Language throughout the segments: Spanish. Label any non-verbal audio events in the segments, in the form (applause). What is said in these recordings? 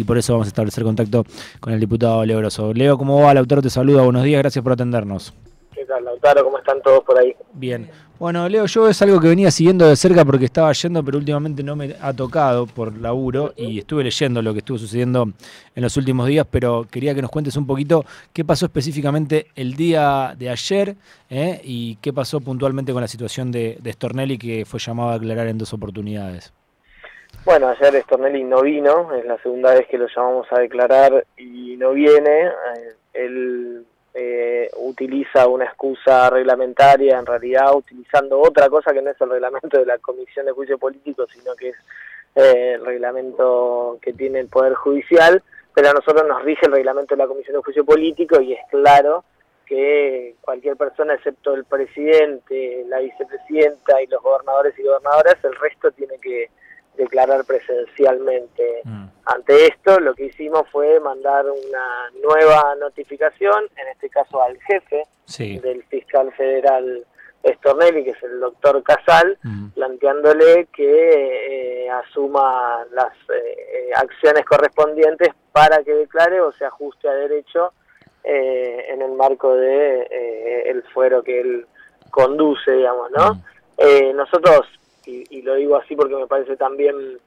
y por eso vamos a establecer contacto con el diputado Leo Grosso. Leo, ¿cómo va? Lautaro te saluda, buenos días, gracias por atendernos. ¿Qué tal, Lautaro? ¿Cómo están todos por ahí? Bien. Bueno, Leo, yo es algo que venía siguiendo de cerca porque estaba yendo, pero últimamente no me ha tocado por laburo y estuve leyendo lo que estuvo sucediendo en los últimos días, pero quería que nos cuentes un poquito qué pasó específicamente el día de ayer ¿eh? y qué pasó puntualmente con la situación de, de Stornelli que fue llamado a aclarar en dos oportunidades. Bueno, ayer Stornelli no vino, es la segunda vez que lo llamamos a declarar y no viene. Eh, él eh, utiliza una excusa reglamentaria, en realidad utilizando otra cosa que no es el reglamento de la Comisión de Juicio Político, sino que es eh, el reglamento que tiene el Poder Judicial, pero a nosotros nos rige el reglamento de la Comisión de Juicio Político y es claro que cualquier persona, excepto el presidente, la vicepresidenta y los gobernadores y gobernadoras, el resto tiene que declarar presencialmente. Mm. Ante esto, lo que hicimos fue mandar una nueva notificación, en este caso al jefe del fiscal federal Stornelli, que es el doctor Casal, mm. planteándole que eh, asuma las eh, acciones correspondientes para que declare o se ajuste a derecho eh, en el marco de el fuero que él conduce, digamos, ¿no? Mm. nosotros y, lo digo así porque me parece también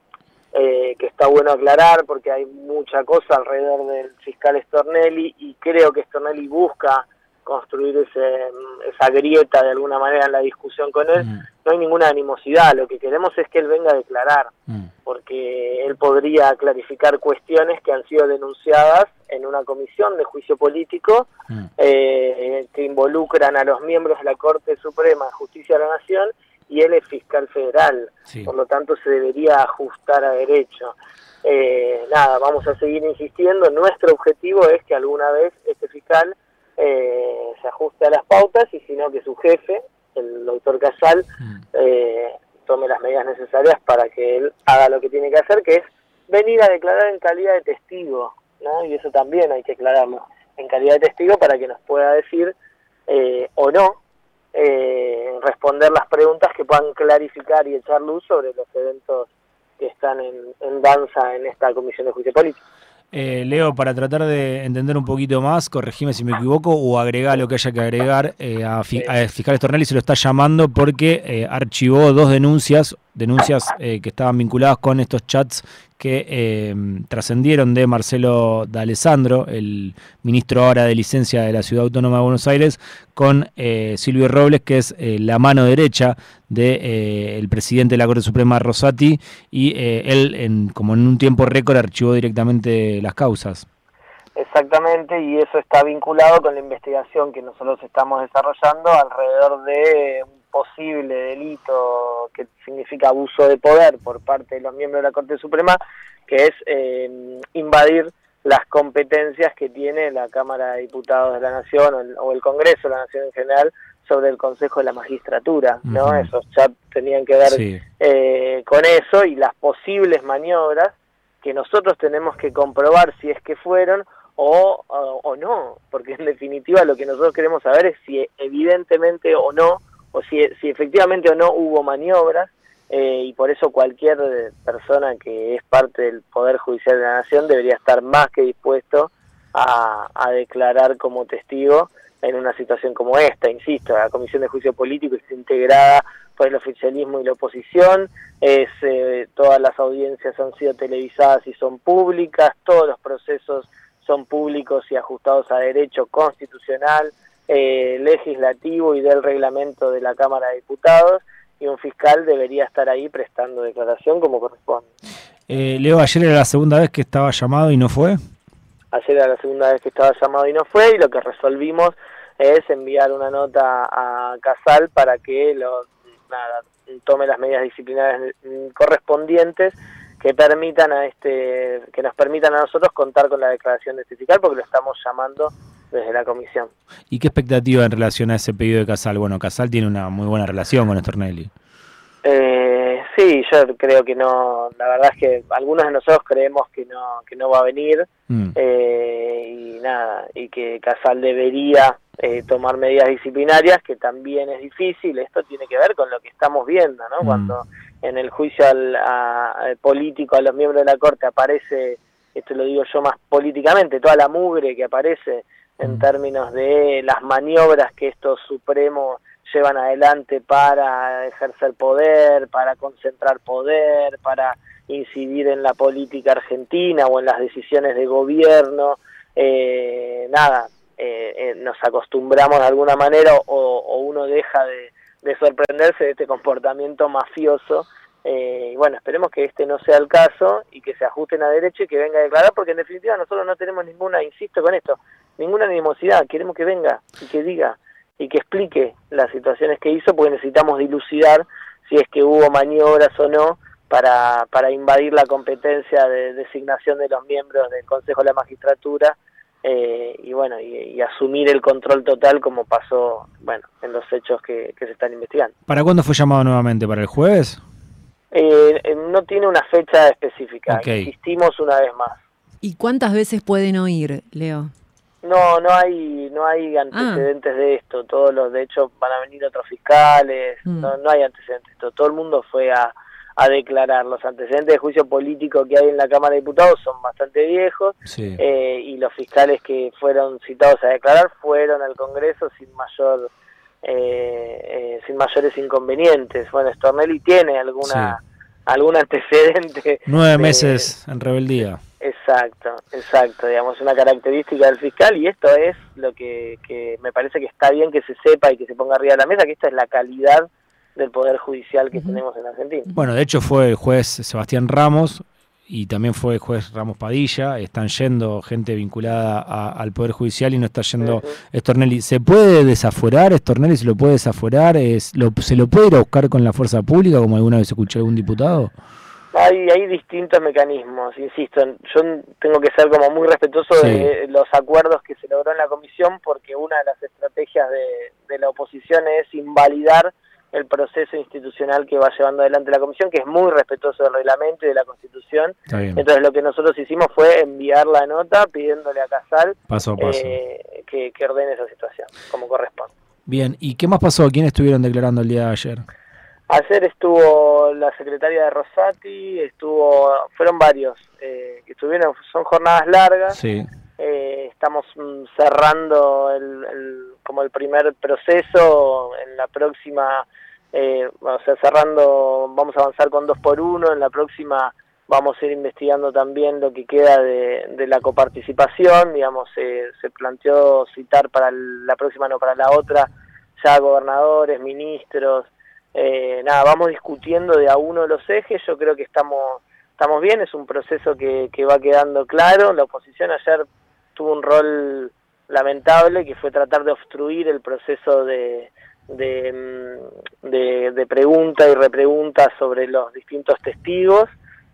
eh, que está bueno aclarar, porque hay mucha cosa alrededor del fiscal Stornelli y creo que Stornelli busca construir ese, esa grieta de alguna manera en la discusión con él. Mm. No hay ninguna animosidad, lo que queremos es que él venga a declarar, mm. porque él podría clarificar cuestiones que han sido denunciadas en una comisión de juicio político mm. eh, que involucran a los miembros de la Corte Suprema de Justicia de la Nación y él es fiscal federal, por lo tanto se debería ajustar a derecho. Eh, nada, vamos a seguir insistiendo, nuestro objetivo es que alguna vez este fiscal eh, se ajuste a las pautas y si no que su jefe, el doctor Casal, mm. eh, tome las medidas necesarias para que él haga lo que tiene que hacer, que es venir a declarar en calidad de testigo, ¿no? Y eso también hay que aclararlo, en calidad de testigo para que nos pueda decir o no eh, responder las preguntas que puedan clarificar y echar luz sobre los eventos que están en, danza en esta Comisión de Juicio Político. Eh, Leo, para tratar de entender un poquito más, corregime si me equivoco o agrega lo que haya que agregar, eh, a, Fiscal Estornelli se lo está llamando porque eh, archivó dos denuncias, denuncias que estaban vinculadas con estos chats que eh, trascendieron de Marcelo D'Alessandro, el ministro ahora de licencia de la Ciudad Autónoma de Buenos Aires, con eh, Silvio Robles, que es eh, la mano derecha del de, presidente de la Corte Suprema, Rosati, y él, en, como en un tiempo récord, archivó directamente las causas. Exactamente, y eso está vinculado con la investigación que nosotros estamos desarrollando alrededor de posible delito que significa abuso de poder por parte de los miembros de la Corte Suprema, que es eh, invadir las competencias que tiene la Cámara de Diputados de la Nación o el, Congreso de la Nación en general sobre el Consejo de la Magistratura, ¿no? Esos chats tenían que ver eh, con eso y las posibles maniobras que nosotros tenemos que comprobar si es que fueron o, o no, porque en definitiva lo que nosotros queremos saber es si evidentemente o no o si, efectivamente o no hubo maniobras eh, y por eso cualquier persona que es parte del Poder Judicial de la Nación debería estar más que dispuesto a, declarar como testigo en una situación como esta. Insisto, la Comisión de Juicio Político está integrada por el oficialismo y la oposición, es, eh, todas las audiencias han sido televisadas y son públicas, todos los procesos son públicos y ajustados a derecho constitucional, eh, legislativo y del reglamento de la Cámara de Diputados y un fiscal debería estar ahí prestando declaración como corresponde. Eh, Leo, ayer era la segunda vez que estaba llamado y no fue. Ayer era la segunda vez que estaba llamado y no fue y lo que resolvimos es enviar una nota a Casal para que lo, tome las medidas disciplinarias correspondientes que permitan a este que nos permitan a nosotros contar con la declaración de este fiscal porque lo estamos llamando desde la comisión. ¿Y qué expectativa en relación a ese pedido de Casal? Bueno, Casal tiene una muy buena relación con Estornelli. Eh, sí, yo creo que no, la verdad es que algunos de nosotros creemos que no, que no va a venir mm. eh, y nada, y que Casal debería eh, tomar medidas disciplinarias, que también es difícil, esto tiene que ver con lo que estamos viendo, ¿no? Mm. Cuando en el juicio al, político a los miembros de la Corte aparece esto lo digo yo más políticamente, toda la mugre que aparece en mm. términos de las maniobras que estos supremos llevan adelante para ejercer poder, para concentrar poder, para incidir en la política argentina o en las decisiones de gobierno. Eh, nada, eh, eh, nos acostumbramos de alguna manera o, uno deja de, sorprenderse de este comportamiento mafioso. y bueno, esperemos que este no sea el caso y que se ajusten a derecho y que venga a declarar, porque en definitiva nosotros no tenemos ninguna, insisto con esto, ninguna animosidad, queremos que venga y que diga y que explique las situaciones que hizo, porque necesitamos dilucidar si es que hubo maniobras o no para, para invadir la competencia de designación de los miembros del Consejo de la Magistratura eh, y bueno, y, asumir el control total como pasó, bueno, en los hechos que, se están investigando. ¿Para cuándo fue llamado nuevamente? ¿Para el jueves? Eh, eh, no tiene una fecha específica, insistimos una vez más. ¿Y cuántas veces pueden oír, Leo? No, no hay, no hay antecedentes ah. de esto. Todos los, de hecho, van a venir otros fiscales. Mm. No, no hay antecedentes. Todo el mundo fue a, a declarar. Los antecedentes de juicio político que hay en la Cámara de Diputados son bastante viejos eh, y los fiscales que fueron citados a declarar fueron al Congreso sin mayor eh, eh, sin mayores inconvenientes. Bueno, Stornelli tiene alguna algún antecedente. Nueve meses en rebeldía. Exacto, exacto, digamos, una característica del fiscal y esto es lo que, que me parece que está bien que se sepa y que se ponga arriba de la mesa, que esta es la calidad del Poder Judicial que tenemos en Argentina. Bueno, de hecho fue el juez Sebastián Ramos y también fue el juez Ramos Padilla, están yendo gente vinculada al Poder Judicial y no está yendo Estornelli. ¿Se puede desaforar Estornelli? ¿Se lo puede desaforar? ¿Es, lo, ¿Se lo puede ir a buscar con la fuerza pública, como alguna vez escuché algún diputado? Hay, hay distintos mecanismos, insisto, yo tengo que ser como muy respetuoso de los acuerdos que se logró en la comisión porque una de las estrategias de, de la oposición es invalidar el proceso institucional que va llevando adelante la comisión, que es muy respetuoso del reglamento y de la constitución. Entonces lo que nosotros hicimos fue enviar la nota pidiéndole a Casal eh, que, ordene esa situación, como corresponde. Bien, ¿y qué más pasó? ¿Quién estuvieron declarando el día de ayer? Ayer estuvo la secretaria de Rosati, estuvo, fueron varios eh, que estuvieron, son jornadas largas. Sí. Eh, estamos mm, cerrando el, como el primer proceso en la próxima eh, o sea, cerrando, vamos a avanzar con dos por uno, en la próxima vamos a ir investigando también lo que queda de, la coparticipación, digamos, se planteó citar para la próxima, no para la otra, ya gobernadores, ministros, eh, nada, vamos discutiendo de a uno de los ejes, yo creo que estamos, estamos bien, es un proceso que, que va quedando claro, la oposición ayer tuvo un rol lamentable que fue tratar de obstruir el proceso de Mm, de, de, pregunta y repregunta sobre los distintos testigos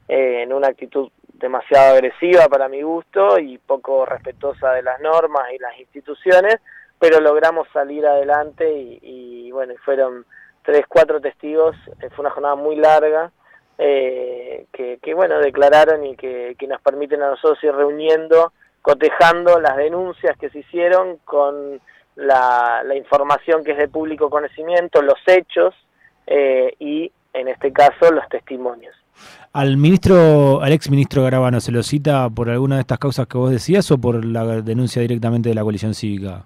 eh, en una actitud demasiado agresiva para mi gusto y poco respetuosa de las normas y las instituciones, pero logramos salir adelante y, bueno, fueron tres, cuatro testigos, eh, fue una jornada muy larga, eh, que, que, bueno, declararon y que, que nos permiten a nosotros ir reuniendo, cotejando las denuncias que se hicieron con la, información que es de público conocimiento, los hechos eh, y, en este caso, los testimonios. ¿Al ministro, al ex ministro Garabano, se lo cita por alguna de estas causas que vos decías o por la denuncia directamente de la coalición cívica?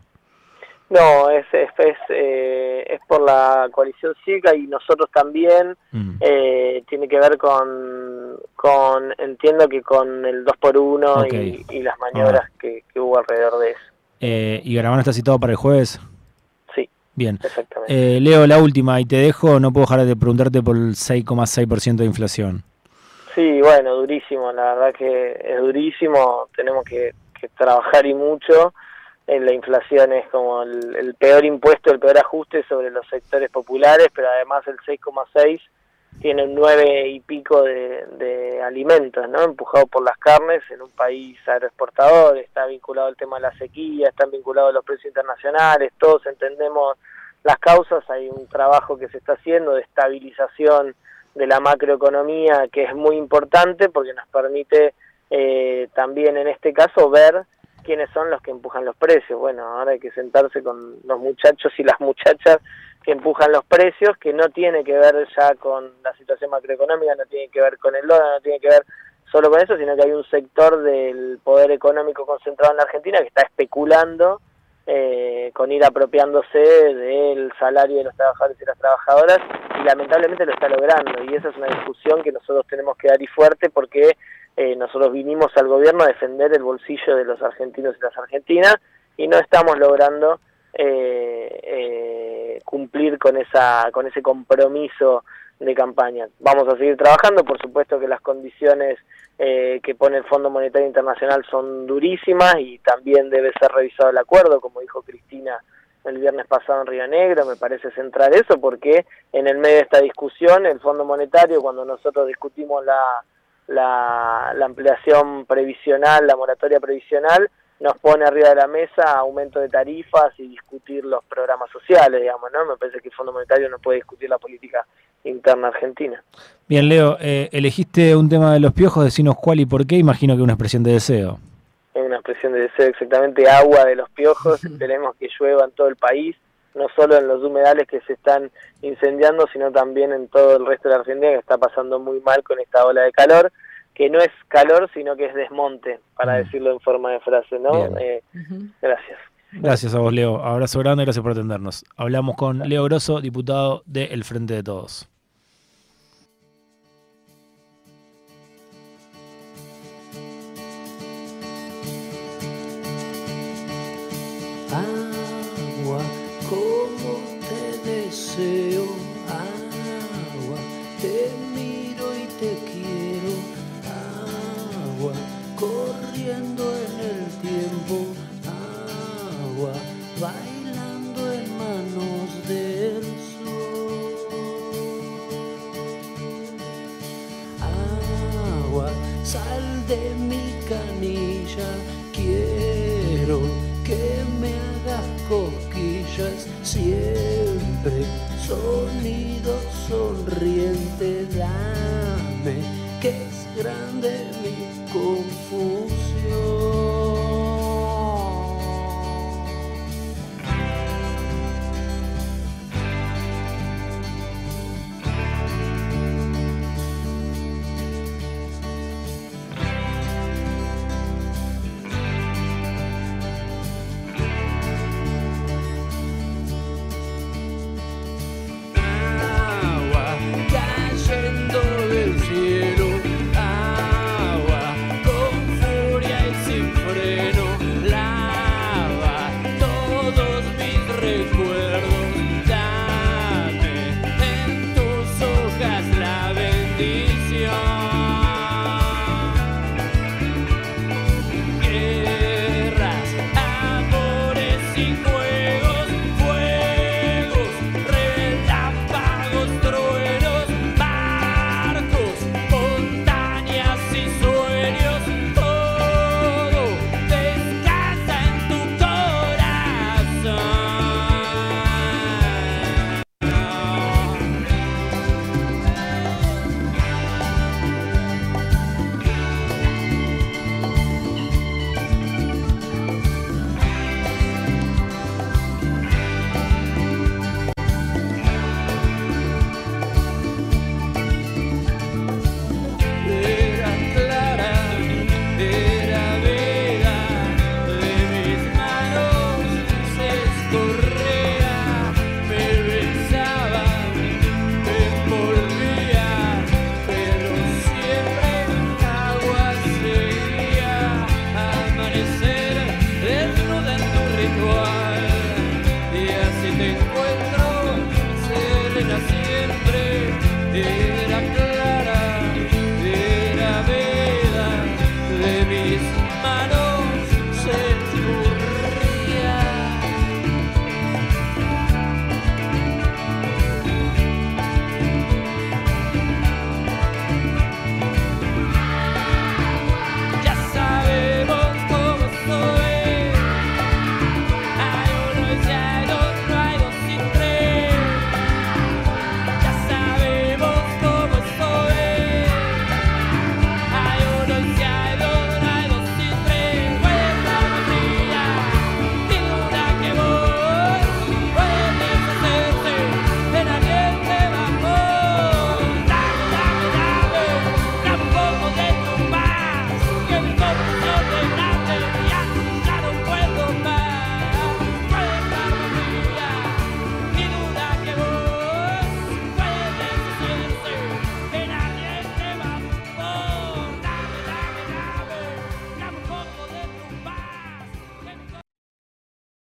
No, es, es, es, eh, por la coalición cívica y nosotros también. Mm. Eh, tiene que ver con, con, entiendo que con el 2 por 1 y, las maniobras ah. que, que hubo alrededor de eso. Eh, ¿Y Garabano está citado para el jueves? Sí. Bien. Exactamente. Eh, Leo, la última y te dejo, no puedo dejar de preguntarte por el 6,6% de inflación. Sí, bueno, durísimo, la verdad que es durísimo, tenemos que, trabajar y mucho. Eh, la inflación es como el, peor impuesto, el peor ajuste sobre los sectores populares, pero además el 6,6 tiene un nueve y pico de, alimentos, ¿no? Empujado por las carnes en un país agroexportador, está vinculado al tema de la sequía, están vinculados los precios internacionales, todos entendemos las causas, hay un trabajo que se está haciendo de estabilización de la macroeconomía que es muy importante porque nos permite eh, también en este caso ver quiénes son los que empujan los precios. Bueno, ahora hay que sentarse con los muchachos y las muchachas que empujan los precios, que no tiene que ver ya con la situación macroeconómica, no tiene que ver con el dólar, no tiene que ver solo con eso, sino que hay un sector del poder económico concentrado en la Argentina que está especulando eh, con ir apropiándose del salario de los trabajadores y las trabajadoras y lamentablemente lo está logrando. Y esa es una discusión que nosotros tenemos que dar y fuerte porque eh, nosotros vinimos al gobierno a defender el bolsillo de los argentinos y las argentinas y no estamos logrando eh, eh, cumplir con esa con ese compromiso de campaña. Vamos a seguir trabajando, por supuesto que las condiciones eh, que pone el Fondo Monetario Internacional son durísimas y también debe ser revisado el acuerdo, como dijo Cristina el viernes pasado en Río Negro, me parece central eso, porque en el medio de esta discusión, el Fondo Monetario, cuando nosotros discutimos la, la, la ampliación previsional, la moratoria previsional, nos pone arriba de la mesa aumento de tarifas y discutir los programas sociales, digamos, ¿no? Me parece que el Fondo Monetario no puede discutir la política interna argentina. Bien, Leo, eh, elegiste un tema de los piojos, decinos cuál y por qué, imagino que una expresión de deseo. Es una expresión de deseo exactamente agua de los piojos, (laughs) esperemos que llueva en todo el país, no solo en los humedales que se están incendiando, sino también en todo el resto de la Argentina que está pasando muy mal con esta ola de calor que no es calor, sino que es desmonte, para mm. decirlo en forma de frase, ¿no? Eh, Gracias. Gracias a vos, Leo. Abrazo grande, gracias por atendernos. Hablamos con Leo Grosso, diputado de El Frente de Todos. De mi canilla, quiero que me hagas cosquillas siempre. Sonido sonriente, dame que es grande mi confusión.